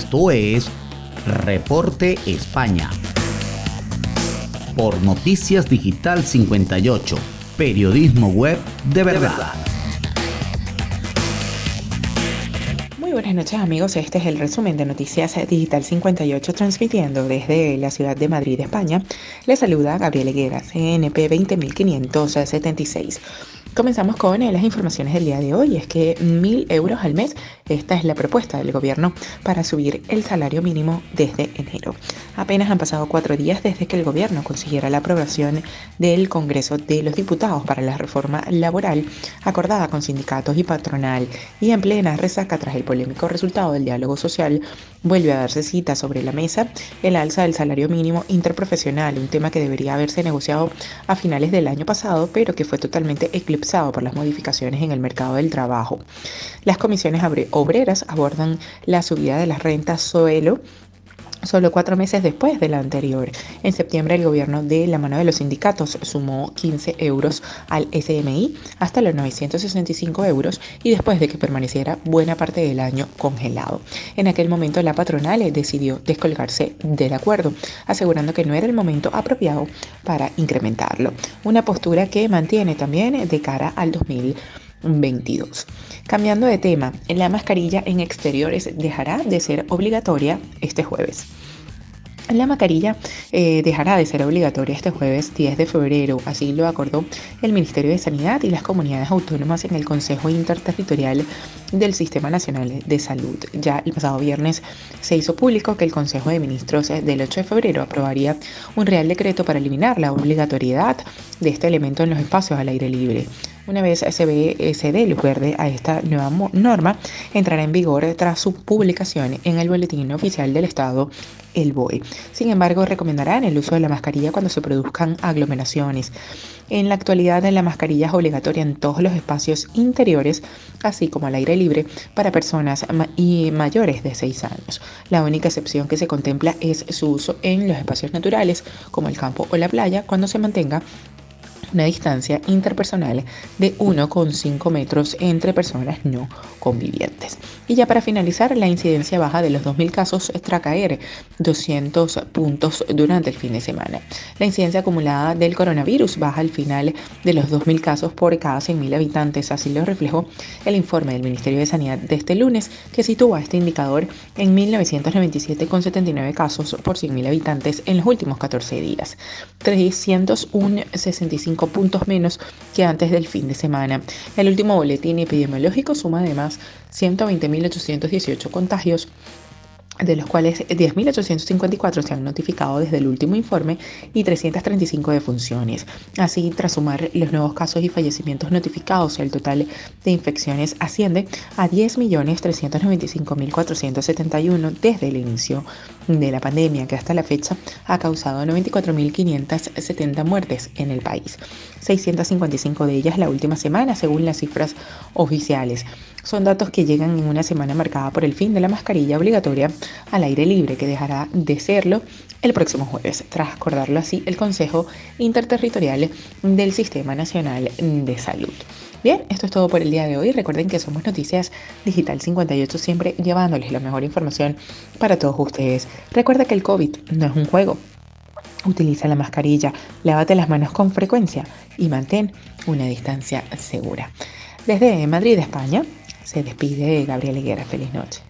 Esto es Reporte España. Por Noticias Digital 58, periodismo web de verdad. Muy buenas noches amigos, este es el resumen de Noticias Digital 58 transmitiendo desde la ciudad de Madrid, España. Les saluda Gabriel Higuera, CNP 20576. Comenzamos con las informaciones del día de hoy. Es que mil euros al mes, esta es la propuesta del gobierno para subir el salario mínimo desde enero. Apenas han pasado cuatro días desde que el gobierno consiguiera la aprobación del Congreso de los Diputados para la reforma laboral acordada con sindicatos y patronal y en plena resaca tras el polémico resultado del diálogo social, vuelve a darse cita sobre la mesa el alza del salario mínimo interprofesional, un tema que debería haberse negociado a finales del año pasado, pero que fue totalmente eclipsado por las modificaciones en el mercado del trabajo. Las comisiones obreras abordan la subida de las rentas suelo Solo cuatro meses después de la anterior, en septiembre el gobierno de la mano de los sindicatos sumó 15 euros al SMI hasta los 965 euros y después de que permaneciera buena parte del año congelado. En aquel momento la patronal decidió descolgarse del acuerdo, asegurando que no era el momento apropiado para incrementarlo. Una postura que mantiene también de cara al 2000. 22. Cambiando de tema, la mascarilla en exteriores dejará de ser obligatoria este jueves. La mascarilla eh, dejará de ser obligatoria este jueves 10 de febrero, así lo acordó el Ministerio de Sanidad y las comunidades autónomas en el Consejo Interterritorial del Sistema Nacional de Salud. Ya el pasado viernes se hizo público que el Consejo de Ministros del 8 de febrero aprobaría un real decreto para eliminar la obligatoriedad de este elemento en los espacios al aire libre. Una vez se, ve, se dé luz verde a esta nueva norma, entrará en vigor tras su publicación en el Boletín Oficial del Estado, el BOE. Sin embargo, recomendarán el uso de la mascarilla cuando se produzcan aglomeraciones. En la actualidad, la mascarilla es obligatoria en todos los espacios interiores, así como al aire libre, para personas y mayores de 6 años. La única excepción que se contempla es su uso en los espacios naturales, como el campo o la playa, cuando se mantenga una distancia interpersonal de 1,5 metros entre personas no convivientes. Y ya para finalizar, la incidencia baja de los 2.000 casos tras caer 200 puntos durante el fin de semana. La incidencia acumulada del coronavirus baja al final de los 2.000 casos por cada 100.000 habitantes, así lo reflejó el informe del Ministerio de Sanidad de este lunes, que sitúa este indicador en 1.997,79 casos por 100.000 habitantes en los últimos 14 días. 301,65 puntos menos que antes del fin de semana. El último boletín epidemiológico suma además 120.818 contagios de los cuales 10.854 se han notificado desde el último informe y 335 defunciones. Así, tras sumar los nuevos casos y fallecimientos notificados, el total de infecciones asciende a 10.395.471 desde el inicio de la pandemia, que hasta la fecha ha causado 94.570 muertes en el país. 655 de ellas la última semana, según las cifras oficiales. Son datos que llegan en una semana marcada por el fin de la mascarilla obligatoria al aire libre, que dejará de serlo el próximo jueves, tras acordarlo así el Consejo Interterritorial del Sistema Nacional de Salud. Bien, esto es todo por el día de hoy. Recuerden que somos Noticias Digital 58, siempre llevándoles la mejor información para todos ustedes. Recuerda que el COVID no es un juego. Utiliza la mascarilla, lávate las manos con frecuencia y mantén una distancia segura. Desde Madrid, España, se despide Gabriel Higuera. Feliz noche.